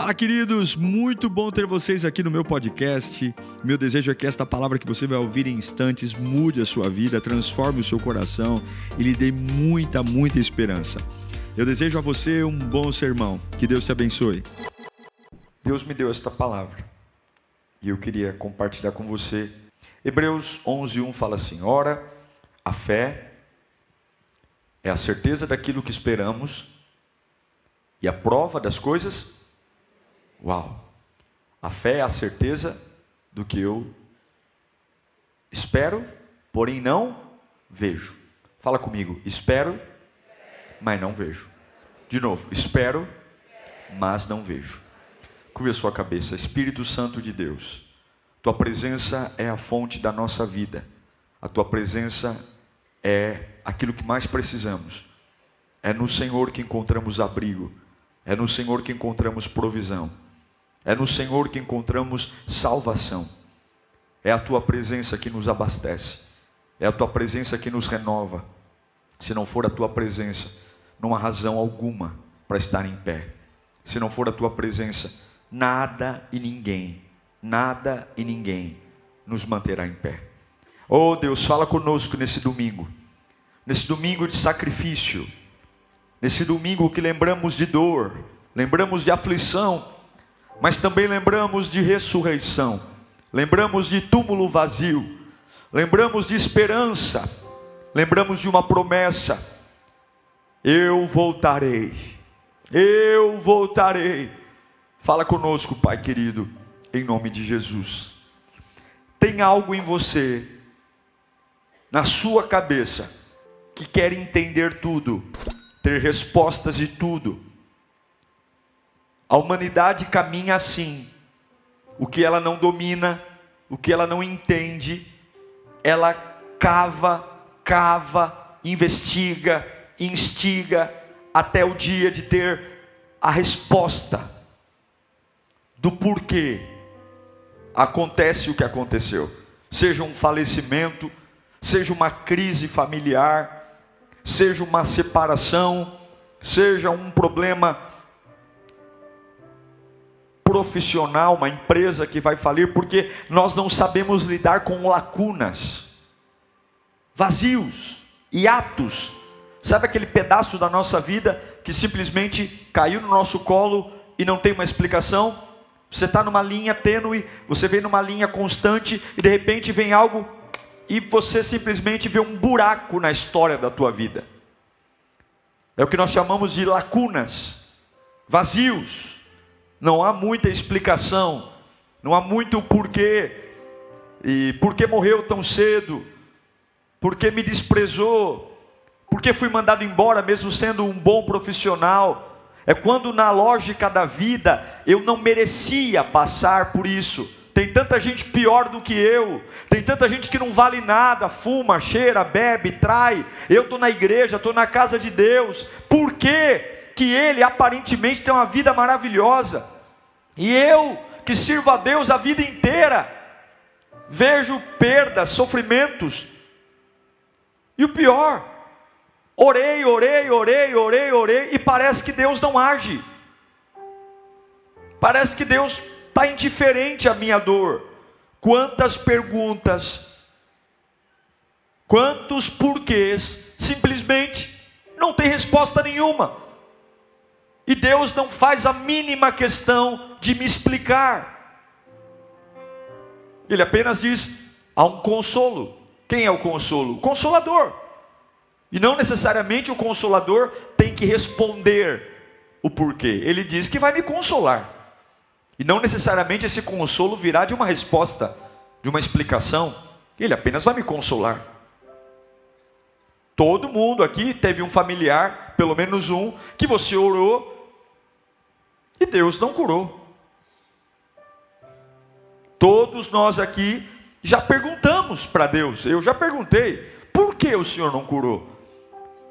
Fala, queridos! Muito bom ter vocês aqui no meu podcast. Meu desejo é que esta palavra que você vai ouvir em instantes mude a sua vida, transforme o seu coração e lhe dê muita, muita esperança. Eu desejo a você um bom sermão. Que Deus te abençoe. Deus me deu esta palavra e eu queria compartilhar com você. Hebreus 11:1 fala assim: Ora, a fé é a certeza daquilo que esperamos e a prova das coisas Uau! A fé é a certeza do que eu espero, porém não vejo. Fala comigo, espero, mas não vejo. De novo, espero, mas não vejo. Curva a sua cabeça, Espírito Santo de Deus. Tua presença é a fonte da nossa vida. A tua presença é aquilo que mais precisamos. É no Senhor que encontramos abrigo. É no Senhor que encontramos provisão. É no Senhor que encontramos salvação. É a tua presença que nos abastece. É a tua presença que nos renova. Se não for a tua presença, não há razão alguma para estar em pé. Se não for a tua presença, nada e ninguém, nada e ninguém nos manterá em pé. Oh Deus, fala conosco nesse domingo, nesse domingo de sacrifício, nesse domingo que lembramos de dor, lembramos de aflição, mas também lembramos de ressurreição, lembramos de túmulo vazio, lembramos de esperança, lembramos de uma promessa: eu voltarei, eu voltarei. Fala conosco, Pai querido, em nome de Jesus. Tem algo em você, na sua cabeça, que quer entender tudo, ter respostas de tudo a humanidade caminha assim. O que ela não domina, o que ela não entende, ela cava, cava, investiga, instiga, até o dia de ter a resposta do porquê acontece o que aconteceu. Seja um falecimento, seja uma crise familiar, seja uma separação, seja um problema profissional, uma empresa que vai falir, porque nós não sabemos lidar com lacunas, vazios, hiatos. Sabe aquele pedaço da nossa vida que simplesmente caiu no nosso colo e não tem uma explicação? Você está numa linha tênue, você vem numa linha constante e de repente vem algo e você simplesmente vê um buraco na história da tua vida. É o que nós chamamos de lacunas, vazios não há muita explicação, não há muito porquê, e por que morreu tão cedo, por que me desprezou, por que fui mandado embora mesmo sendo um bom profissional. É quando na lógica da vida eu não merecia passar por isso. Tem tanta gente pior do que eu, tem tanta gente que não vale nada, fuma, cheira, bebe, trai. Eu estou na igreja, estou na casa de Deus. Por quê? Que ele aparentemente tem uma vida maravilhosa, e eu, que sirvo a Deus a vida inteira, vejo perdas, sofrimentos, e o pior, orei, orei, orei, orei, orei, e parece que Deus não age, parece que Deus está indiferente à minha dor. Quantas perguntas, quantos porquês, simplesmente não tem resposta nenhuma. E Deus não faz a mínima questão de me explicar. Ele apenas diz: há um consolo. Quem é o consolo? O consolador. E não necessariamente o consolador tem que responder o porquê. Ele diz que vai me consolar. E não necessariamente esse consolo virá de uma resposta, de uma explicação. Ele apenas vai me consolar. Todo mundo aqui teve um familiar, pelo menos um, que você orou e Deus não curou. Todos nós aqui já perguntamos para Deus, eu já perguntei, por que o Senhor não curou?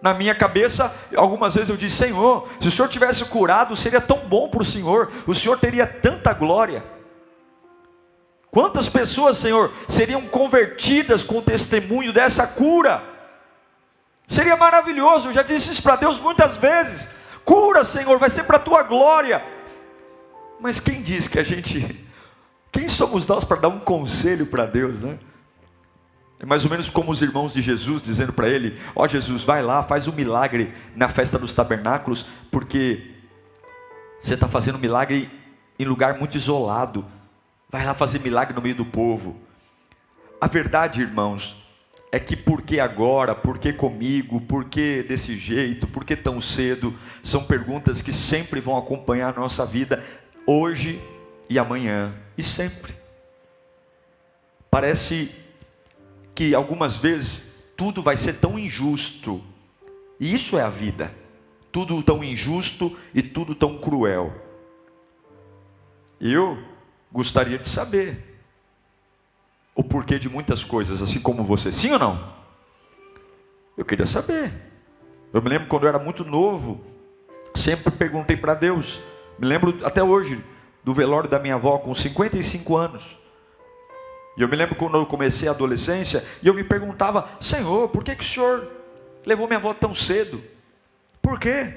Na minha cabeça, algumas vezes eu disse: Senhor, se o Senhor tivesse curado, seria tão bom para o Senhor, o Senhor teria tanta glória. Quantas pessoas, Senhor, seriam convertidas com o testemunho dessa cura? Seria maravilhoso, eu já disse isso para Deus muitas vezes. Cura, Senhor, vai ser para a tua glória. Mas quem diz que a gente. Quem somos nós para dar um conselho para Deus, né? É mais ou menos como os irmãos de Jesus dizendo para ele: Ó oh, Jesus, vai lá, faz um milagre na festa dos tabernáculos, porque você está fazendo um milagre em lugar muito isolado. Vai lá fazer milagre no meio do povo. A verdade, irmãos, é que por que agora, por que comigo, por que desse jeito, por que tão cedo, são perguntas que sempre vão acompanhar a nossa vida, hoje e amanhã, e sempre. Parece que algumas vezes tudo vai ser tão injusto, e isso é a vida, tudo tão injusto e tudo tão cruel. Eu gostaria de saber o porquê de muitas coisas, assim como você, sim ou não? Eu queria saber. Eu me lembro quando eu era muito novo, sempre perguntei para Deus, me lembro até hoje do velório da minha avó com 55 anos. E eu me lembro quando eu comecei a adolescência, e eu me perguntava, Senhor, por que, que o Senhor levou minha avó tão cedo? Por quê?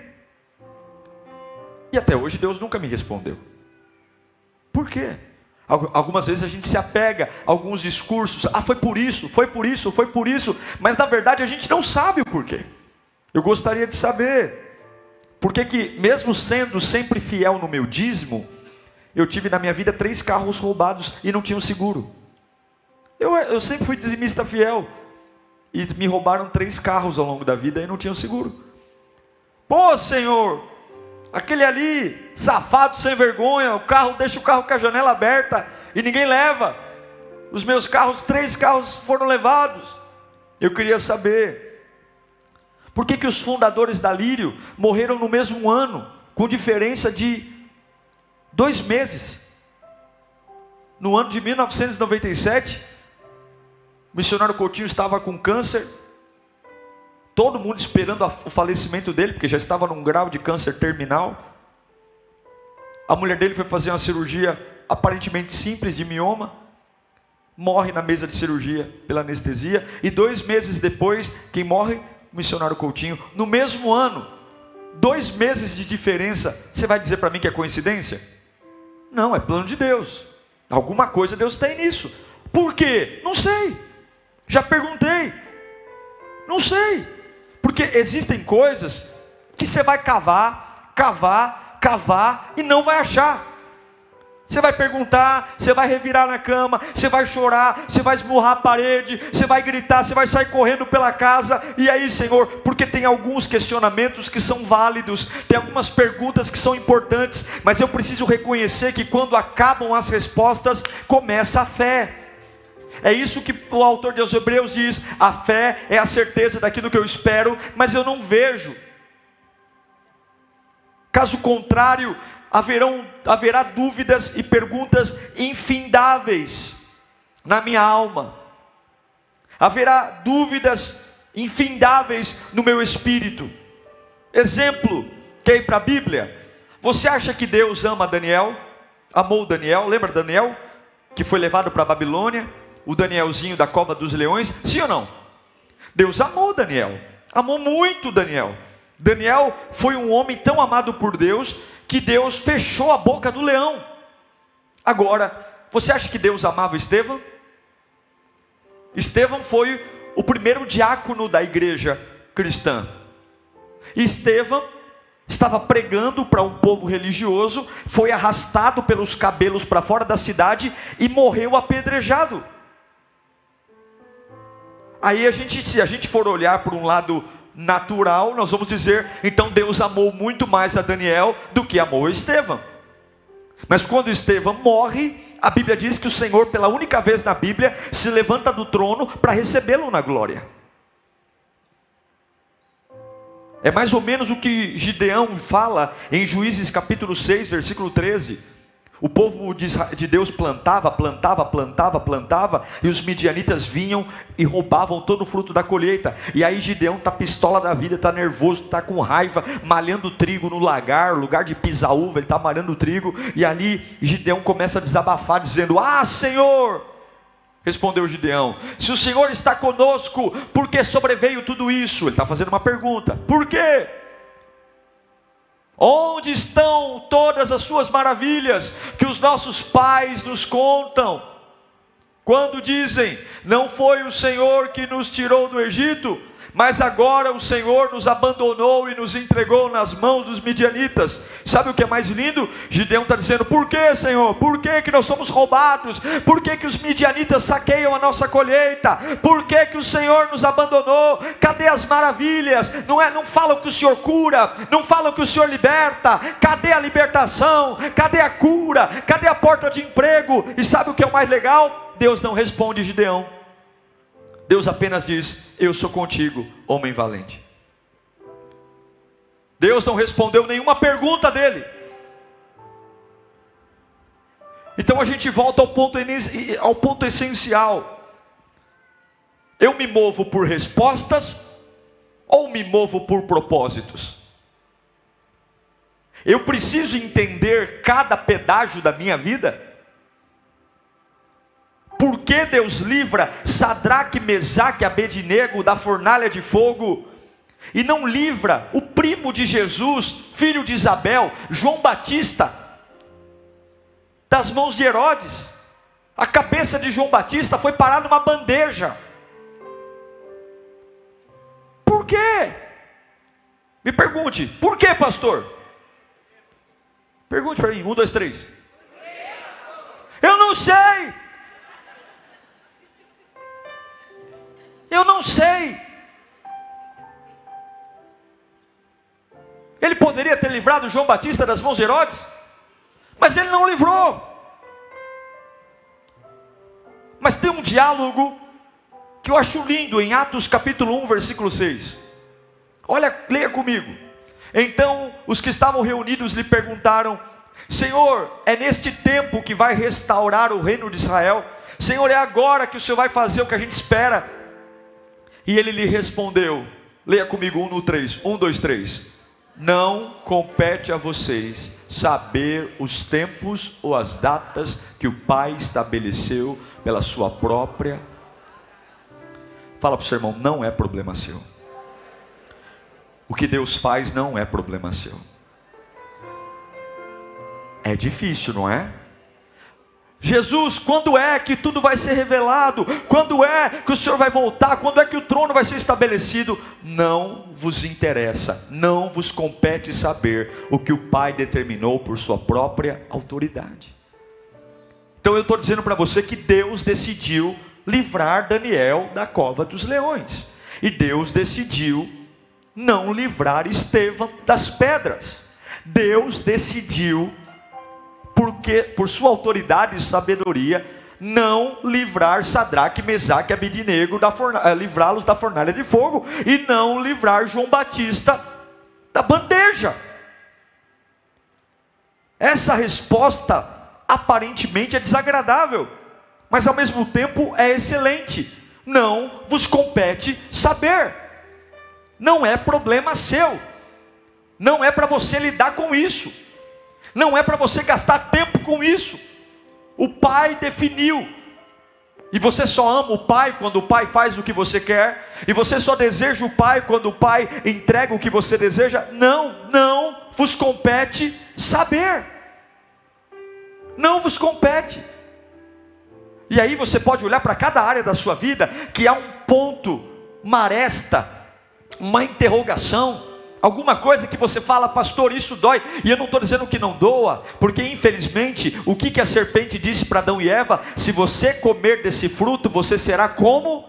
E até hoje Deus nunca me respondeu. Por quê? Algumas vezes a gente se apega a alguns discursos, ah, foi por isso, foi por isso, foi por isso, mas na verdade a gente não sabe o porquê. Eu gostaria de saber, por que que, mesmo sendo sempre fiel no meu dízimo, eu tive na minha vida três carros roubados e não tinha um seguro. Eu, eu sempre fui dizimista fiel. E me roubaram três carros ao longo da vida e não tinham seguro. Pô, Senhor, aquele ali, safado sem vergonha, o carro deixa o carro com a janela aberta e ninguém leva. Os meus carros, três carros foram levados. Eu queria saber por que, que os fundadores da Lírio morreram no mesmo ano, com diferença de dois meses. No ano de 1997, o missionário Coutinho estava com câncer, todo mundo esperando o falecimento dele, porque já estava num grau de câncer terminal. A mulher dele foi fazer uma cirurgia aparentemente simples de mioma, morre na mesa de cirurgia pela anestesia, e dois meses depois, quem morre? O missionário Coutinho, no mesmo ano, dois meses de diferença, você vai dizer para mim que é coincidência? Não, é plano de Deus. Alguma coisa Deus tem nisso. Por quê? Não sei. Já perguntei. Não sei. Porque existem coisas que você vai cavar, cavar, cavar e não vai achar. Você vai perguntar, você vai revirar na cama, você vai chorar, você vai esmurrar a parede, você vai gritar, você vai sair correndo pela casa. E aí, Senhor, porque tem alguns questionamentos que são válidos, tem algumas perguntas que são importantes, mas eu preciso reconhecer que quando acabam as respostas, começa a fé. É isso que o autor de Hebreus diz: a fé é a certeza daquilo que eu espero, mas eu não vejo. Caso contrário, haverão, haverá dúvidas e perguntas infindáveis na minha alma, haverá dúvidas infindáveis no meu espírito. Exemplo, quer ir para a Bíblia? Você acha que Deus ama Daniel? Amou Daniel? Lembra Daniel? Que foi levado para a Babilônia? o Danielzinho da cova dos leões? Sim ou não? Deus amou Daniel, amou muito Daniel. Daniel foi um homem tão amado por Deus que Deus fechou a boca do leão. Agora, você acha que Deus amava Estevão? Estevão foi o primeiro diácono da igreja cristã. Estevão estava pregando para um povo religioso, foi arrastado pelos cabelos para fora da cidade e morreu apedrejado. Aí a gente, se a gente for olhar por um lado natural, nós vamos dizer, então Deus amou muito mais a Daniel do que amou Estevão. Mas quando Estevão morre, a Bíblia diz que o Senhor, pela única vez na Bíblia, se levanta do trono para recebê-lo na glória. É mais ou menos o que Gideão fala em Juízes capítulo 6, versículo 13. O povo de Deus plantava, plantava, plantava, plantava, e os midianitas vinham e roubavam todo o fruto da colheita. E aí Gideão está pistola da vida, está nervoso, está com raiva, malhando trigo no lagar, lugar de pisar uva, ele está malhando trigo. E ali Gideão começa a desabafar, dizendo: Ah, Senhor! Respondeu Gideão: Se o Senhor está conosco, por que sobreveio tudo isso? Ele está fazendo uma pergunta: Por quê? Onde estão todas as suas maravilhas que os nossos pais nos contam? Quando dizem, não foi o Senhor que nos tirou do Egito, mas agora o Senhor nos abandonou e nos entregou nas mãos dos midianitas. Sabe o que é mais lindo? Gideão está dizendo: Por que, Senhor? Por que, que nós somos roubados? Por que, que os midianitas saqueiam a nossa colheita? Por que, que o Senhor nos abandonou? Cadê as maravilhas? Não, é, não falam que o Senhor cura, não falam que o Senhor liberta. Cadê a libertação? Cadê a cura? Cadê a porta de emprego? E sabe o que é o mais legal? Deus não responde, Gideão. Deus apenas diz: Eu sou contigo, homem valente. Deus não respondeu nenhuma pergunta dele. Então a gente volta ao ponto, ao ponto essencial. Eu me movo por respostas ou me movo por propósitos? Eu preciso entender cada pedágio da minha vida? Por que Deus livra Sadraque, Mesaque Abednego da fornalha de fogo? E não livra o primo de Jesus, filho de Isabel, João Batista, das mãos de Herodes. A cabeça de João Batista foi parar numa bandeja. Por quê? Me pergunte, por quê, pastor? Pergunte para mim, um, dois, três. Eu não sei. Eu não sei. Ele poderia ter livrado João Batista das mãos de Herodes, mas ele não livrou. Mas tem um diálogo que eu acho lindo em Atos capítulo 1, versículo 6. Olha, leia comigo. Então os que estavam reunidos lhe perguntaram: Senhor, é neste tempo que vai restaurar o reino de Israel? Senhor, é agora que o Senhor vai fazer o que a gente espera? E ele lhe respondeu: leia comigo um no três, um, dois, três. Não compete a vocês saber os tempos ou as datas que o Pai estabeleceu pela sua própria. Fala para o seu irmão, não é problema seu. O que Deus faz não é problema seu. É difícil, não é? Jesus, quando é que tudo vai ser revelado? Quando é que o Senhor vai voltar? Quando é que o trono vai ser estabelecido? Não vos interessa, não vos compete saber o que o Pai determinou por sua própria autoridade. Então eu estou dizendo para você que Deus decidiu livrar Daniel da cova dos leões, e Deus decidiu não livrar Estevão das pedras. Deus decidiu porque por sua autoridade e sabedoria, não livrar Sadraque, Mesaque e Abidinego eh, livrá-los da fornalha de fogo e não livrar João Batista da bandeja. Essa resposta aparentemente é desagradável, mas ao mesmo tempo é excelente. Não vos compete saber. Não é problema seu. Não é para você lidar com isso. Não é para você gastar tempo com isso. O pai definiu. E você só ama o pai quando o pai faz o que você quer. E você só deseja o pai quando o pai entrega o que você deseja. Não, não vos compete saber. Não vos compete. E aí você pode olhar para cada área da sua vida que há um ponto, uma aresta, uma interrogação Alguma coisa que você fala, pastor, isso dói. E eu não estou dizendo que não doa, porque infelizmente, o que, que a serpente disse para Adão e Eva? Se você comer desse fruto, você será como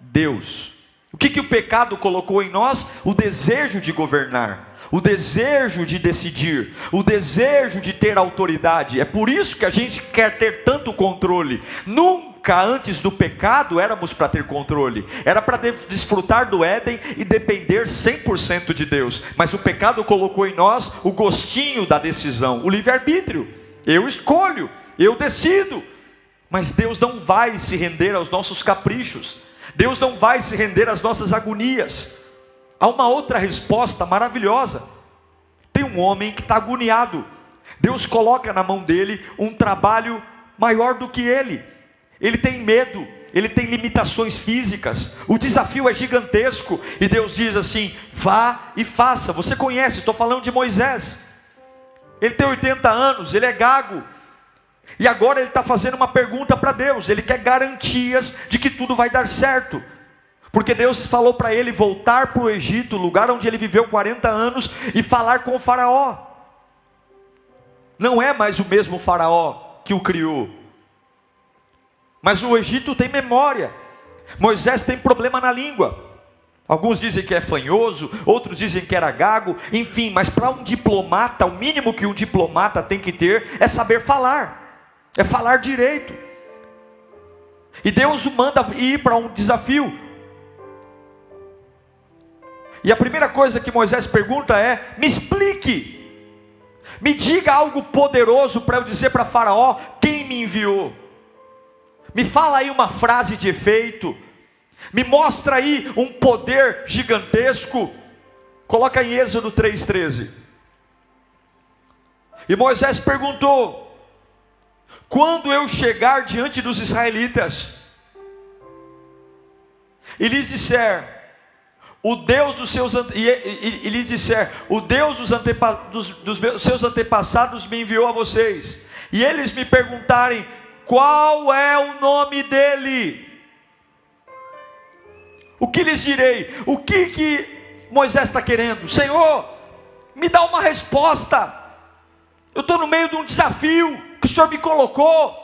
Deus. O que, que o pecado colocou em nós? O desejo de governar o desejo de decidir, o desejo de ter autoridade. É por isso que a gente quer ter tanto controle. Nunca antes do pecado éramos para ter controle, era para desfrutar do Éden e depender 100% de Deus. Mas o pecado colocou em nós o gostinho da decisão, o livre-arbítrio. Eu escolho, eu decido. Mas Deus não vai se render aos nossos caprichos. Deus não vai se render às nossas agonias. Há uma outra resposta maravilhosa. Tem um homem que está agoniado. Deus coloca na mão dele um trabalho maior do que ele. Ele tem medo, ele tem limitações físicas. O desafio é gigantesco. E Deus diz assim: vá e faça. Você conhece, estou falando de Moisés. Ele tem 80 anos, ele é gago. E agora ele está fazendo uma pergunta para Deus. Ele quer garantias de que tudo vai dar certo. Porque Deus falou para ele voltar para o Egito, lugar onde ele viveu 40 anos, e falar com o Faraó. Não é mais o mesmo Faraó que o criou. Mas o Egito tem memória. Moisés tem problema na língua. Alguns dizem que é fanhoso, outros dizem que era gago, enfim, mas para um diplomata, o mínimo que um diplomata tem que ter é saber falar, é falar direito. E Deus o manda ir para um desafio. E a primeira coisa que Moisés pergunta é: me explique, me diga algo poderoso para eu dizer para Faraó quem me enviou. Me fala aí uma frase de efeito. Me mostra aí um poder gigantesco. Coloca em Êxodo 3,13. E Moisés perguntou: Quando eu chegar diante dos israelitas, e lhes disser, o Deus dos seus e, e, e lhes disser, o Deus dos, antepa, dos, dos meus, seus antepassados me enviou a vocês, e eles me perguntarem qual é o nome dele? O que lhes direi? O que que Moisés está querendo? Senhor, me dá uma resposta. Eu estou no meio de um desafio que o Senhor me colocou.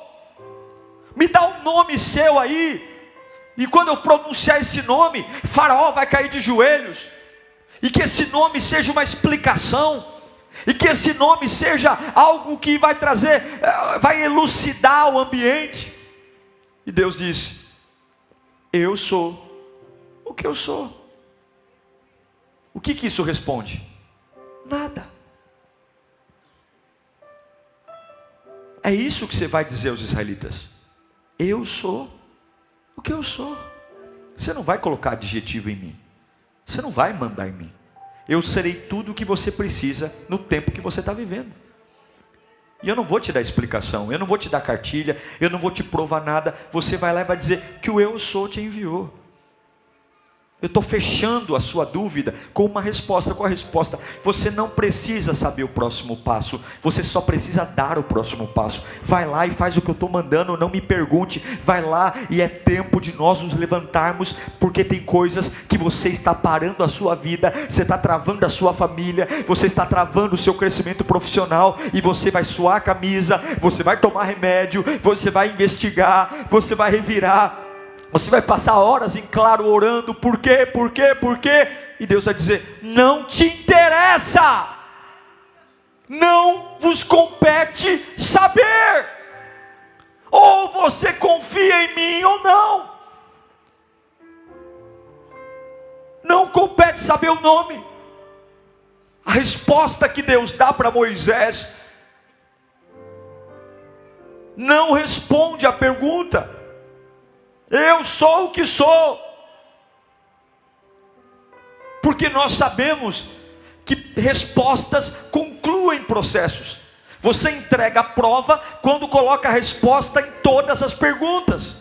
Me dá um nome seu aí. E quando eu pronunciar esse nome, Faraó vai cair de joelhos. E que esse nome seja uma explicação e que esse nome seja algo que vai trazer, eh, vai elucidar o ambiente. E Deus disse: Eu sou o que eu sou. O que, que isso responde? Nada. É isso que você vai dizer aos israelitas. Eu sou o que eu sou. Você não vai colocar adjetivo em mim. Você não vai mandar em mim eu serei tudo o que você precisa no tempo que você está vivendo. E eu não vou te dar explicação, eu não vou te dar cartilha, eu não vou te provar nada. Você vai lá e vai dizer que o eu sou te enviou. Eu estou fechando a sua dúvida com uma resposta. Qual a resposta? Você não precisa saber o próximo passo, você só precisa dar o próximo passo. Vai lá e faz o que eu estou mandando, não me pergunte. Vai lá e é tempo de nós nos levantarmos, porque tem coisas que você está parando a sua vida, você está travando a sua família, você está travando o seu crescimento profissional e você vai suar a camisa, você vai tomar remédio, você vai investigar, você vai revirar você vai passar horas em claro orando, por quê, por quê, por quê? E Deus vai dizer: não te interessa, não vos compete saber, ou você confia em mim ou não. Não compete saber o nome. A resposta que Deus dá para Moisés não responde à pergunta. Eu sou o que sou. Porque nós sabemos que respostas concluem processos. Você entrega a prova quando coloca a resposta em todas as perguntas.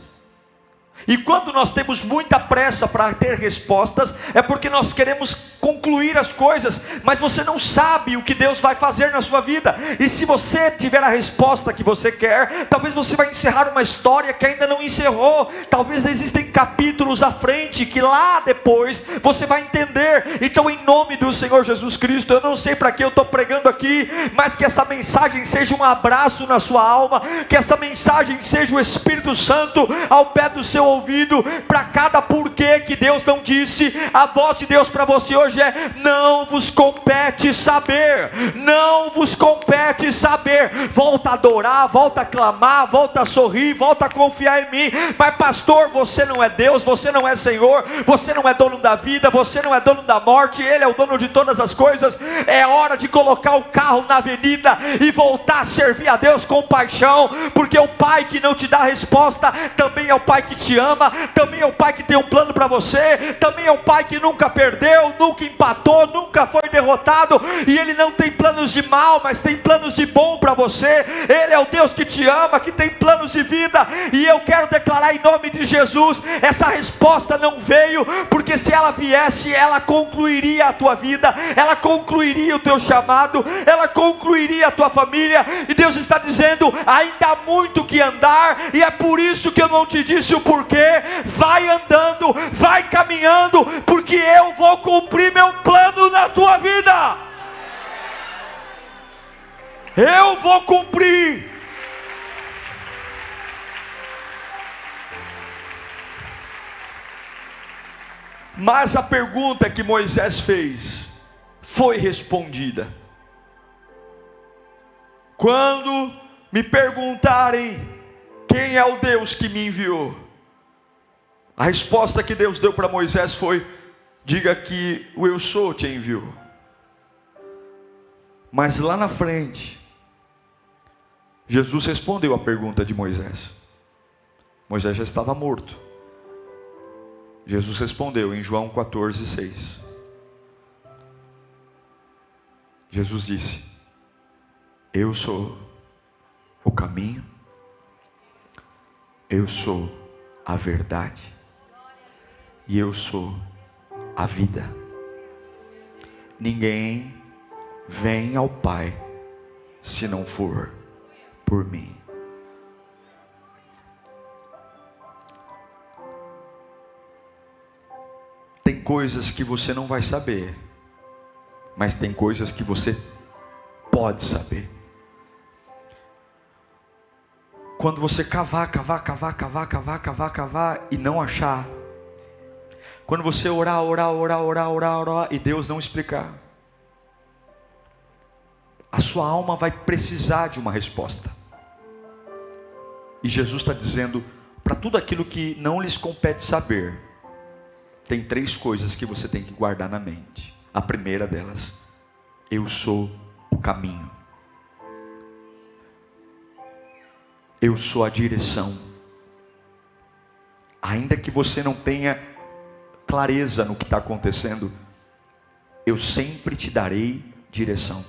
E quando nós temos muita pressa para ter respostas, é porque nós queremos concluir as coisas, mas você não sabe o que Deus vai fazer na sua vida. E se você tiver a resposta que você quer, talvez você vai encerrar uma história que ainda não encerrou. Talvez existem capítulos à frente que lá depois você vai entender. Então, em nome do Senhor Jesus Cristo, eu não sei para que eu estou pregando aqui, mas que essa mensagem seja um abraço na sua alma, que essa mensagem seja o Espírito Santo ao pé do seu ouvido para cada porquê que Deus não disse. A voz de Deus para você hoje é: não vos compete saber, não vos compete saber. Volta a adorar, volta a clamar, volta a sorrir, volta a confiar em mim. Mas, pastor, você não é Deus, você não é Senhor, você não é dono da vida, você não é dono da morte, Ele é o dono de todas as coisas. É hora de colocar o carro na avenida e voltar a servir a Deus com paixão, porque o Pai que não te dá resposta também é o Pai que te ama ama, também é o Pai que tem um plano para você, também é o Pai que nunca perdeu, nunca empatou, nunca foi derrotado, e Ele não tem planos de mal, mas tem planos de bom para você. Ele é o Deus que te ama, que tem planos de vida, e eu quero declarar em nome de Jesus: essa resposta não veio, porque se ela viesse, ela concluiria a tua vida, ela concluiria o teu chamado, ela concluiria a tua família, e Deus está dizendo: ainda há muito que andar, e é por isso que eu não te disse o porquê. Vai andando, vai caminhando, porque eu vou cumprir meu plano na tua vida. Eu vou cumprir. Mas a pergunta que Moisés fez foi respondida. Quando me perguntarem quem é o Deus que me enviou, a resposta que Deus deu para Moisés foi: diga que o eu sou te enviou. Mas lá na frente, Jesus respondeu a pergunta de Moisés. Moisés já estava morto. Jesus respondeu em João 14, 6. Jesus disse: Eu sou o caminho, eu sou a verdade, e eu sou a vida. Ninguém vem ao Pai se não for por mim. Tem coisas que você não vai saber, mas tem coisas que você pode saber. Quando você cavar, cavar, cavar, cavar, cavar, cavar, cavar e não achar. Quando você orar, orar, orar, orar, orar, orar e Deus não explicar. A sua alma vai precisar de uma resposta. E Jesus está dizendo: para tudo aquilo que não lhes compete saber, tem três coisas que você tem que guardar na mente. A primeira delas, eu sou o caminho. Eu sou a direção. Ainda que você não tenha clareza no que está acontecendo, eu sempre te darei direção.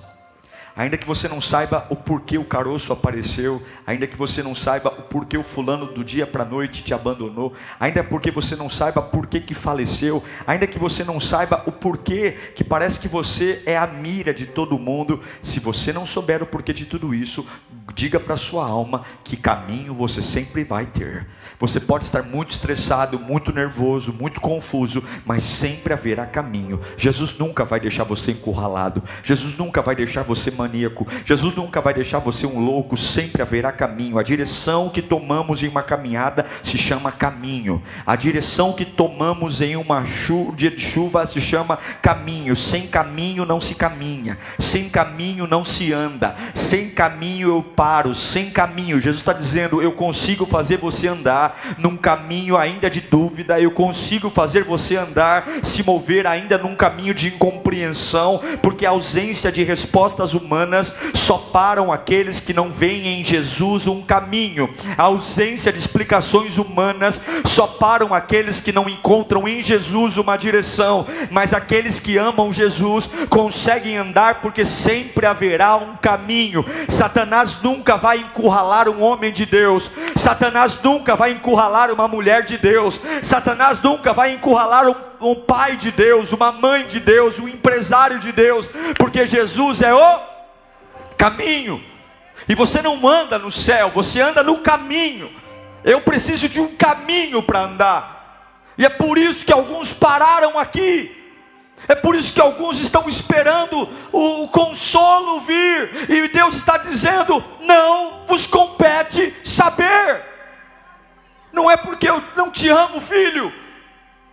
Ainda que você não saiba o porquê o caroço apareceu, ainda que você não saiba o porquê o fulano do dia para a noite te abandonou, ainda porque você não saiba por que, que faleceu, ainda que você não saiba o porquê que parece que você é a mira de todo mundo, se você não souber o porquê de tudo isso, diga para sua alma que caminho você sempre vai ter. Você pode estar muito estressado, muito nervoso, muito confuso, mas sempre haverá caminho. Jesus nunca vai deixar você encurralado. Jesus nunca vai deixar você maníaco. Jesus nunca vai deixar você um louco, sempre haverá caminho. A direção que tomamos em uma caminhada se chama caminho. A direção que tomamos em uma chu dia de chuva se chama caminho. Sem caminho não se caminha. Sem caminho não se anda. Sem caminho eu paro. Sem caminho, Jesus está dizendo: eu consigo fazer você andar num caminho ainda de dúvida. Eu consigo fazer você andar, se mover ainda num caminho de incompreensão, porque a ausência de respostas humanas humanas só param aqueles que não veem em Jesus um caminho. A ausência de explicações humanas só param aqueles que não encontram em Jesus uma direção. Mas aqueles que amam Jesus conseguem andar porque sempre haverá um caminho. Satanás nunca vai encurralar um homem de Deus. Satanás nunca vai encurralar uma mulher de Deus. Satanás nunca vai encurralar um um pai de Deus, uma mãe de Deus, um empresário de Deus, porque Jesus é o caminho. E você não anda no céu, você anda no caminho. Eu preciso de um caminho para andar. E é por isso que alguns pararam aqui. É por isso que alguns estão esperando o consolo vir. E Deus está dizendo: não vos compete saber. Não é porque eu não te amo, filho,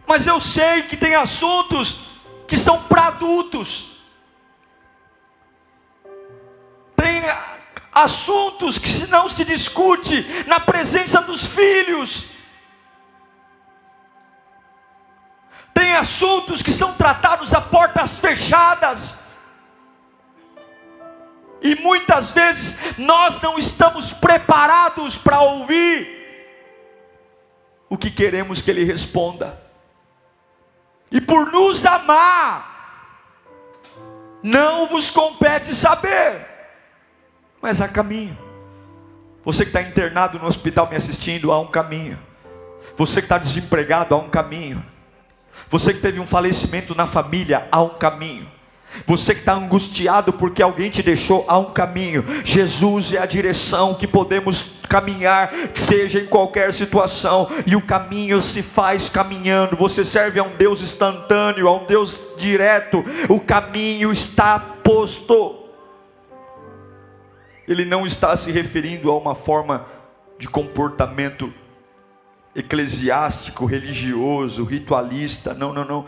mas eu sei que tem assuntos que são para adultos. Assuntos que não se discute na presença dos filhos. Tem assuntos que são tratados a portas fechadas. E muitas vezes nós não estamos preparados para ouvir o que queremos que Ele responda. E por nos amar, não vos compete saber, mas há caminho. Você que está internado no hospital me assistindo, há um caminho. Você que está desempregado, há um caminho. Você que teve um falecimento na família, há um caminho. Você que está angustiado porque alguém te deixou, há um caminho. Jesus é a direção que podemos caminhar, seja em qualquer situação, e o caminho se faz caminhando. Você serve a um Deus instantâneo, a um Deus direto. O caminho está posto. Ele não está se referindo a uma forma de comportamento eclesiástico, religioso, ritualista. Não, não, não.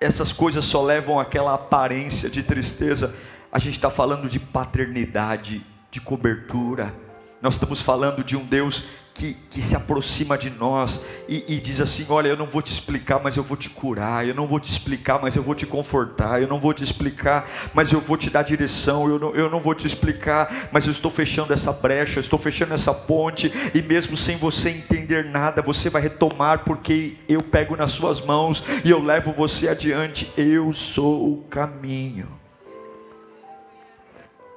Essas coisas só levam aquela aparência de tristeza. A gente está falando de paternidade, de cobertura. Nós estamos falando de um Deus que, que se aproxima de nós e, e, diz assim: Olha, eu não vou te explicar, mas eu vou te curar, eu não vou te explicar, mas eu vou te confortar, eu não vou te explicar, mas eu vou te dar direção, eu não, eu não vou te explicar, mas eu estou fechando essa brecha, estou fechando essa ponte, e mesmo sem você entender nada, você vai retomar, porque eu pego nas suas mãos e eu levo você adiante, eu sou o caminho.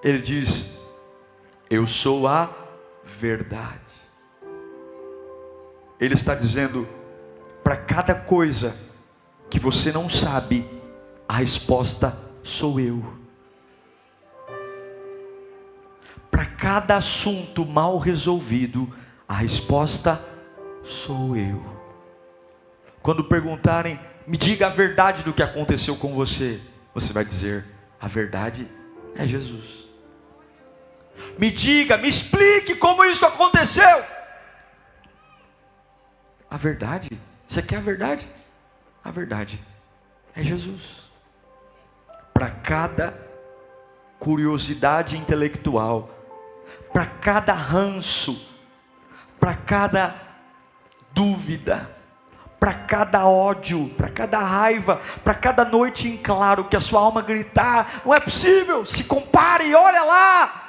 Ele diz: Eu sou a verdade. Ele está dizendo: para cada coisa que você não sabe, a resposta sou eu. Para cada assunto mal resolvido, a resposta sou eu. Quando perguntarem, me diga a verdade do que aconteceu com você, você vai dizer: a verdade é Jesus. Me diga, me explique como isso aconteceu. A verdade? Você quer a verdade? A verdade é Jesus. Para cada curiosidade intelectual, para cada ranço, para cada dúvida, para cada ódio, para cada raiva, para cada noite em claro que a sua alma gritar, não é possível, se compare, olha lá,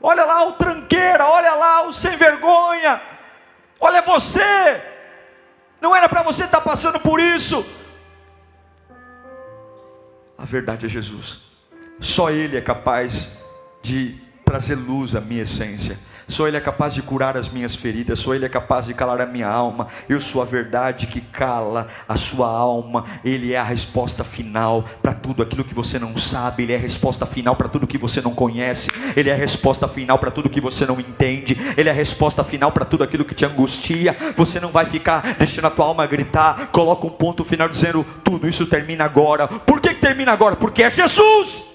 olha lá o tranqueira, olha lá o sem vergonha, Olha você, não era para você estar tá passando por isso. A verdade é Jesus. Só Ele é capaz de trazer luz à minha essência. Só Ele é capaz de curar as minhas feridas, só Ele é capaz de calar a minha alma. Eu sou a verdade que cala a sua alma. Ele é a resposta final para tudo aquilo que você não sabe. Ele é a resposta final para tudo que você não conhece. Ele é a resposta final para tudo que você não entende. Ele é a resposta final para tudo aquilo que te angustia. Você não vai ficar deixando a tua alma gritar. Coloca um ponto final dizendo: tudo isso termina agora. Por que, que termina agora? Porque é Jesus.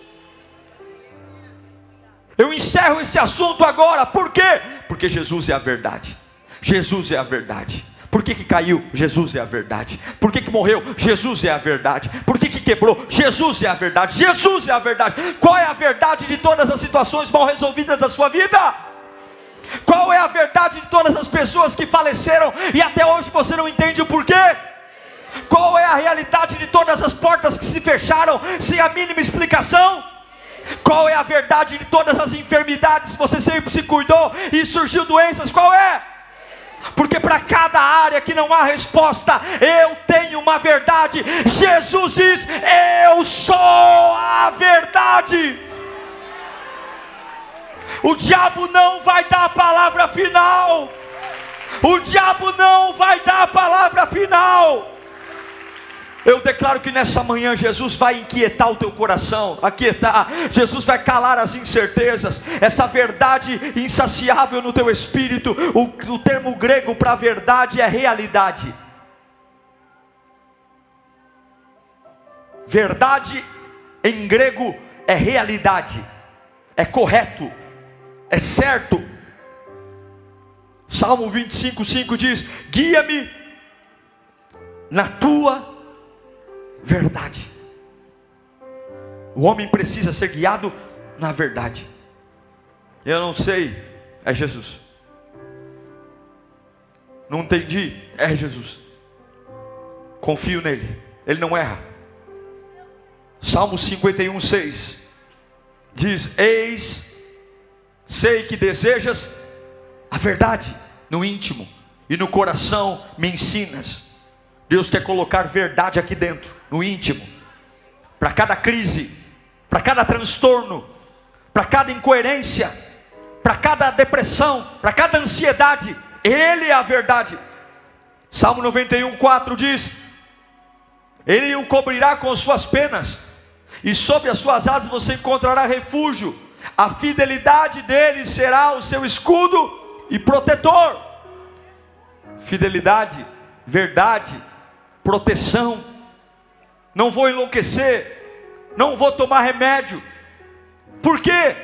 Eu encerro esse assunto agora, por quê? Porque Jesus é a verdade. Jesus é a verdade. Por que, que caiu? Jesus é a verdade. Por que, que morreu? Jesus é a verdade. Por que, que quebrou? Jesus é a verdade. Jesus é a verdade. Qual é a verdade de todas as situações mal resolvidas da sua vida? Qual é a verdade de todas as pessoas que faleceram e até hoje você não entende o porquê? Qual é a realidade de todas as portas que se fecharam sem a mínima explicação? Qual é a verdade de todas as enfermidades? Você sempre se cuidou e surgiu doenças. Qual é? Porque para cada área que não há resposta, eu tenho uma verdade. Jesus diz: Eu sou a verdade. O diabo não vai dar a palavra final. O diabo não vai dar a palavra final. Eu declaro que nessa manhã Jesus vai inquietar o teu coração, aquietar. Jesus vai calar as incertezas, essa verdade insaciável no teu espírito. O, o termo grego para verdade é realidade. Verdade em grego é realidade, é correto, é certo. Salmo 25, 5 diz: Guia-me na tua verdade. O homem precisa ser guiado na verdade. Eu não sei, é Jesus. Não entendi, é Jesus. Confio nele, ele não erra. Salmo 51, 6 diz: Eis, sei que desejas a verdade no íntimo, e no coração me ensinas. Deus quer colocar verdade aqui dentro, no íntimo, para cada crise, para cada transtorno, para cada incoerência, para cada depressão, para cada ansiedade. Ele é a verdade. Salmo 91, 4 diz: Ele o cobrirá com suas penas, e sobre as suas asas você encontrará refúgio. A fidelidade dele será o seu escudo e protetor. Fidelidade, verdade, proteção. Não vou enlouquecer, não vou tomar remédio. Por quê?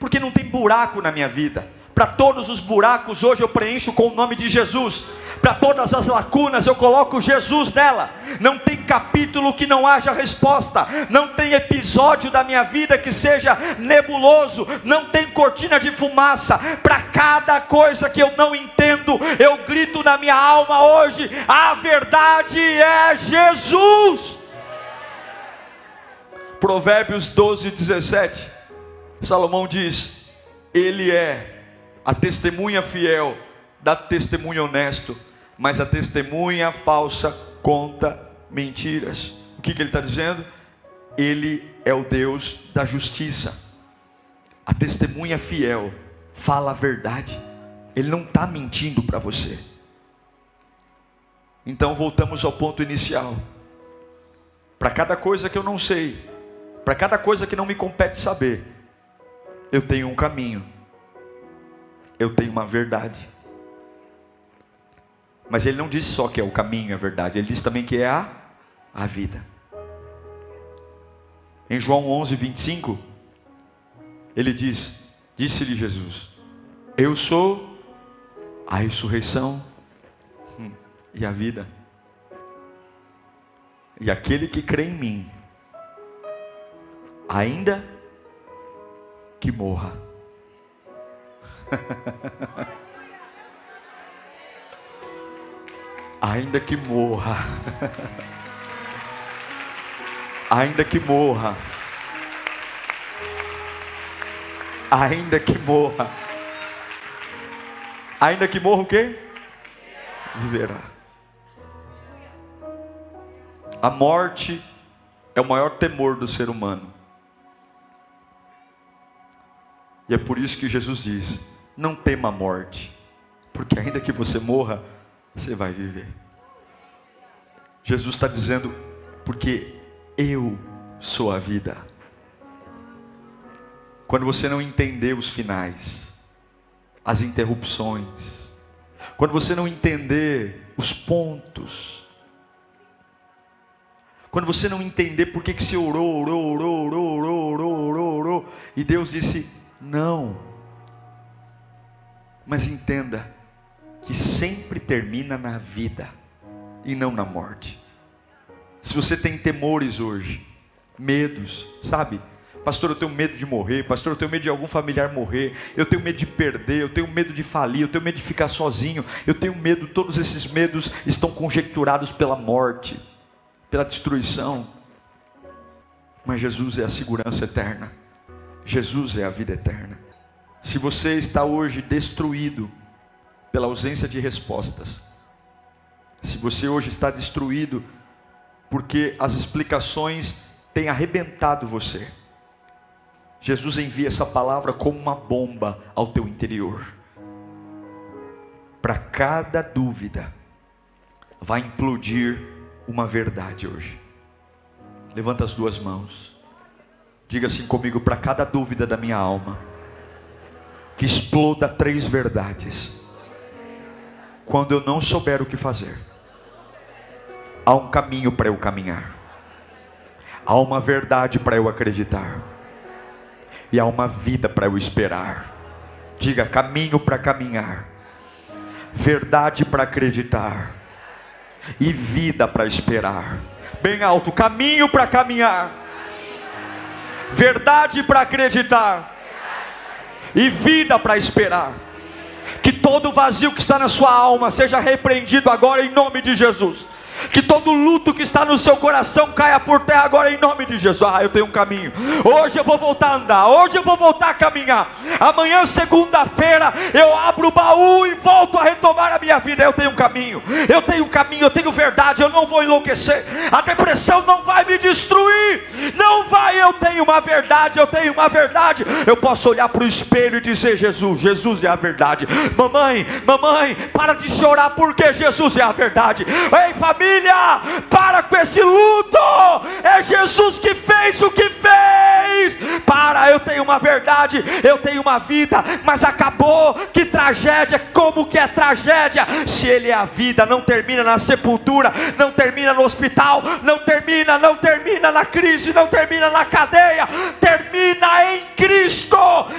Porque não tem buraco na minha vida. Para todos os buracos, hoje eu preencho com o nome de Jesus. Para todas as lacunas, eu coloco Jesus nela. Não tem capítulo que não haja resposta. Não tem episódio da minha vida que seja nebuloso. Não tem cortina de fumaça. Para cada coisa que eu não entendo, eu grito na minha alma hoje: a verdade é Jesus. Provérbios 12, 17. Salomão diz: Ele é a testemunha fiel dá testemunho honesto, mas a testemunha falsa conta mentiras. O que, que ele está dizendo? Ele é o Deus da justiça. A testemunha fiel fala a verdade. Ele não está mentindo para você. Então voltamos ao ponto inicial. Para cada coisa que eu não sei, para cada coisa que não me compete saber, eu tenho um caminho eu tenho uma verdade. Mas ele não disse só que é o caminho, a verdade, ele disse também que é a, a vida. Em João 11, 25, ele diz: Disse-lhe Jesus: Eu sou a ressurreição hum, e a vida. E aquele que crê em mim, ainda que morra, Ainda que morra. Ainda que morra. Ainda que morra. Ainda que morra o quê? Viverá. A morte é o maior temor do ser humano. E é por isso que Jesus diz: não tema a morte, porque ainda que você morra, você vai viver. Jesus está dizendo, porque eu sou a vida. Quando você não entender os finais, as interrupções, quando você não entender os pontos, quando você não entender por que, você orou, orou, orou, orou, orou, orou, orou, orou, e Deus disse: não. Mas entenda que sempre termina na vida e não na morte. Se você tem temores hoje, medos, sabe? Pastor, eu tenho medo de morrer. Pastor, eu tenho medo de algum familiar morrer. Eu tenho medo de perder. Eu tenho medo de falir. Eu tenho medo de ficar sozinho. Eu tenho medo. Todos esses medos estão conjecturados pela morte, pela destruição. Mas Jesus é a segurança eterna. Jesus é a vida eterna. Se você está hoje destruído pela ausência de respostas, se você hoje está destruído porque as explicações têm arrebentado você, Jesus envia essa palavra como uma bomba ao teu interior. Para cada dúvida, vai implodir uma verdade hoje. Levanta as duas mãos. Diga assim comigo para cada dúvida da minha alma. Que exploda três verdades. Quando eu não souber o que fazer, há um caminho para eu caminhar. Há uma verdade para eu acreditar. E há uma vida para eu esperar. Diga caminho para caminhar. Verdade para acreditar. E vida para esperar. Bem alto, caminho para caminhar verdade para acreditar e vida para esperar. Que todo vazio que está na sua alma seja repreendido agora em nome de Jesus. Que todo luto que está no seu coração caia por terra agora em nome de Jesus. Ah, eu tenho um caminho. Hoje eu vou voltar a andar. Hoje eu vou voltar a caminhar. Amanhã, segunda-feira, eu abro o baú e volto a retomar a minha vida. Eu tenho um caminho. Eu tenho um caminho. Eu tenho verdade. Eu não vou enlouquecer. A depressão não vai me destruir. Não vai. Eu tenho uma verdade. Eu tenho uma verdade. Eu posso olhar para o espelho e dizer: Jesus, Jesus é a verdade. Mamãe, mamãe, para de chorar porque Jesus é a verdade. Ei, família, para com esse luto. É Jesus que fez o que fez. Para, eu tenho uma verdade, eu tenho uma vida, mas acabou. Que tragédia, como que é tragédia? Se ele é a vida, não termina na sepultura, não termina no hospital, não termina, não termina na crise, não termina na cadeia, termina em.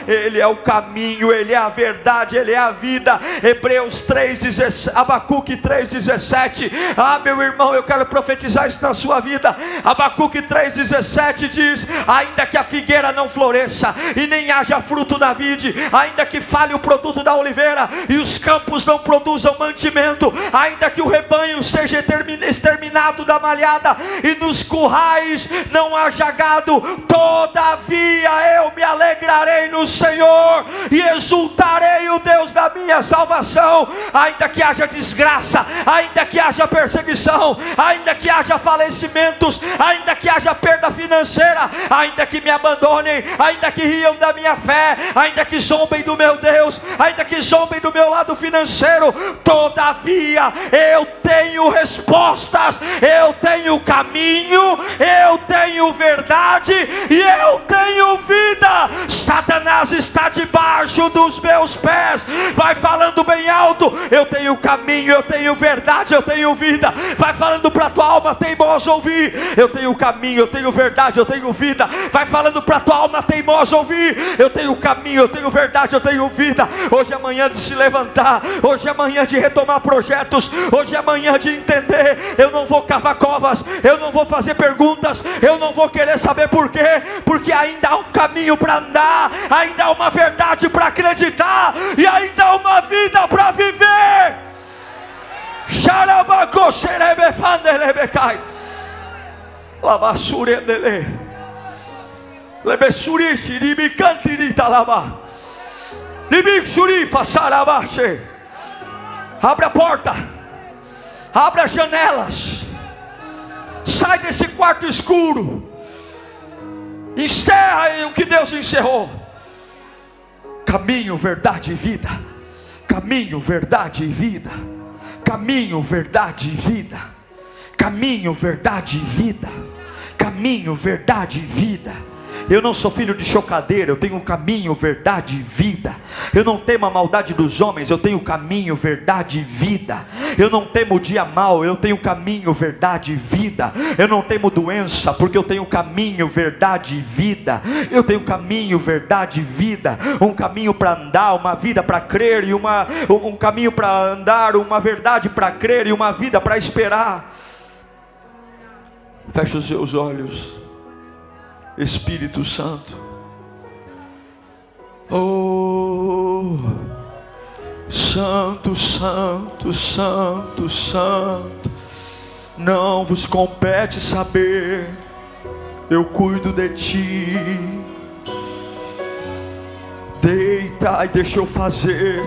Ele é o caminho, ele é a verdade, ele é a vida. Hebreus 3:17, Abacuque 3:17. Ah, meu irmão, eu quero profetizar isso na sua vida. Abacuque 3,17 diz: Ainda que a figueira não floresça, e nem haja fruto da vide, ainda que fale o produto da oliveira, e os campos não produzam mantimento, ainda que o rebanho seja exterminado da malhada, e nos currais não haja gado, todavia eu me alegrarei no Senhor, e exultarei o Deus da minha salvação, ainda que haja desgraça, ainda que haja perseguição, ainda que haja falecimentos, ainda que haja perda financeira, ainda que me abandonem, ainda que riam da minha fé, ainda que zombem do meu Deus, ainda que zombem do meu lado financeiro, todavia eu tenho respostas, eu tenho caminho, eu tenho verdade e eu tenho vida. Satanás está debaixo dos meus pés, vai falando bem alto: eu tenho caminho, eu tenho verdade, eu tenho vida. Vai falando para tua alma, teimosa ouvir. Eu tenho caminho, eu tenho verdade, eu tenho vida. Vai falando para tua alma, teimosa ouvir. Eu tenho caminho, eu tenho verdade, eu tenho vida. Hoje é manhã de se levantar. Hoje é manhã de retomar projetos. Hoje é manhã de entender. Eu não vou cavar covas. Eu não vou fazer perguntas. Eu não vou querer saber por quê. Porque ainda há um caminho para andar. Ainda há uma verdade para acreditar. E ainda há uma vida para viver. Xarabacô, xerebefandelebekai. Labasure dele. Lebesuri shiribi cantirita laba. Libi shurifa sarabache. Abre a porta. Abre as janelas. Sai desse quarto escuro. Encerra o que Deus encerrou. Caminho, verdade e vida. Caminho, verdade e vida caminho, verdade e vida. Caminho, verdade e vida. Caminho, verdade e vida. Eu não sou filho de chocadeira, eu tenho caminho, verdade e vida. Eu não temo a maldade dos homens, eu tenho caminho, verdade e vida. Eu não temo o dia mal, eu tenho caminho, verdade e vida. Eu não temo doença, porque eu tenho caminho, verdade e vida. Eu tenho caminho, verdade e vida. Um caminho para andar, uma vida para crer e uma um caminho para andar, uma verdade para crer e uma vida para esperar. Feche os seus olhos. Espírito Santo. Oh, Santo, Santo, Santo, Santo. Não vos compete saber, eu cuido de ti. Deita e deixa eu fazer.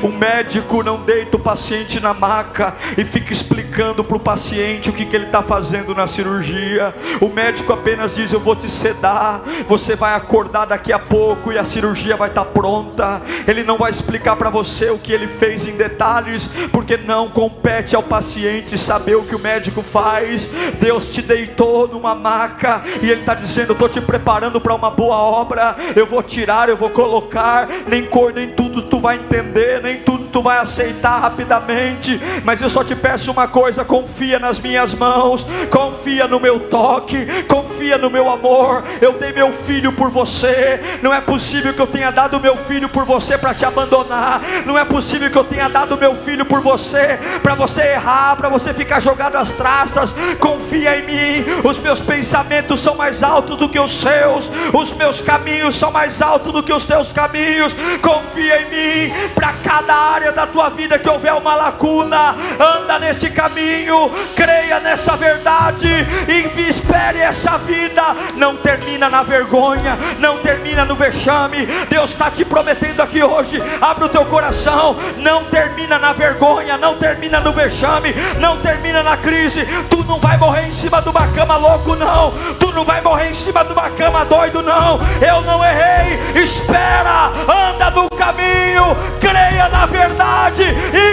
O médico não deita o paciente na maca e fica explicando para o paciente o que, que ele está fazendo na cirurgia. O médico apenas diz: Eu vou te sedar, você vai acordar daqui a pouco e a cirurgia vai estar tá pronta. Ele não vai explicar para você o que ele fez em detalhes, porque não compete ao paciente saber o que o médico faz. Deus te deitou numa maca e Ele está dizendo: Estou te preparando para uma boa obra. Eu vou tirar, eu vou colocar. Nem cor, nem tudo tu vai entender, nem tudo tu vai aceitar rapidamente. Mas eu só te peço uma coisa: confia nas minhas mãos, confia no meu toque, confia no meu amor. Eu dei meu filho por você. Não é possível que eu tenha dado meu filho por você para te abandonar. Não é possível que eu tenha dado meu filho por você para você errar, para você ficar jogado às traças. Confia em mim. Os meus pensamentos são mais altos do que os seus. Os meus caminhos são mais altos do que os teus caminhos. Confia em mim para cada área área da tua vida que houver uma lacuna, anda nesse caminho, creia nessa verdade e espere essa vida. Não termina na vergonha, não termina no vexame. Deus está te prometendo aqui hoje. Abre o teu coração. Não termina na vergonha, não termina no vexame, não termina na crise. Tu não vai morrer em cima de uma cama louco, não. Tu não vai morrer em cima de uma cama doido, não. Eu não errei. Espera, anda no caminho, creia na verdade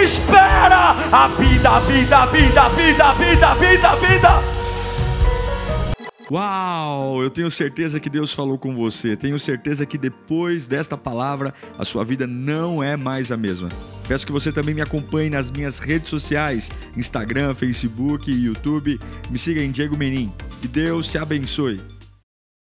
espera a vida, a vida, a vida, a vida, a vida, a vida, a vida. Uau! Eu tenho certeza que Deus falou com você. Tenho certeza que depois desta palavra a sua vida não é mais a mesma. Peço que você também me acompanhe nas minhas redes sociais: Instagram, Facebook YouTube. Me siga em Diego Menin. Que Deus te abençoe.